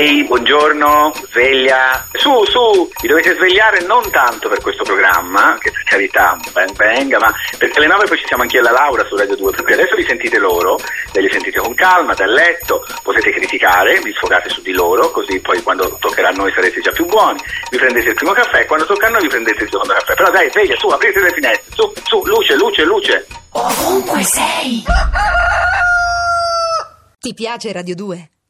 Ehi, buongiorno, sveglia. Su, su, vi dovete svegliare non tanto per questo programma, che per carità ben venga, ma perché alle 9 poi ci siamo anche alla Laura su Radio 2, perché adesso vi sentite loro, ve li sentite con calma, dal letto, potete criticare, vi sfogate su di loro, così poi quando toccherà a noi sarete già più buoni, vi prendete il primo caffè, quando tocca a noi vi prendete il secondo caffè. Però dai, sveglia, su, aprite le finestre, su, su, luce, luce, luce. Ovunque sei. Ti piace Radio 2?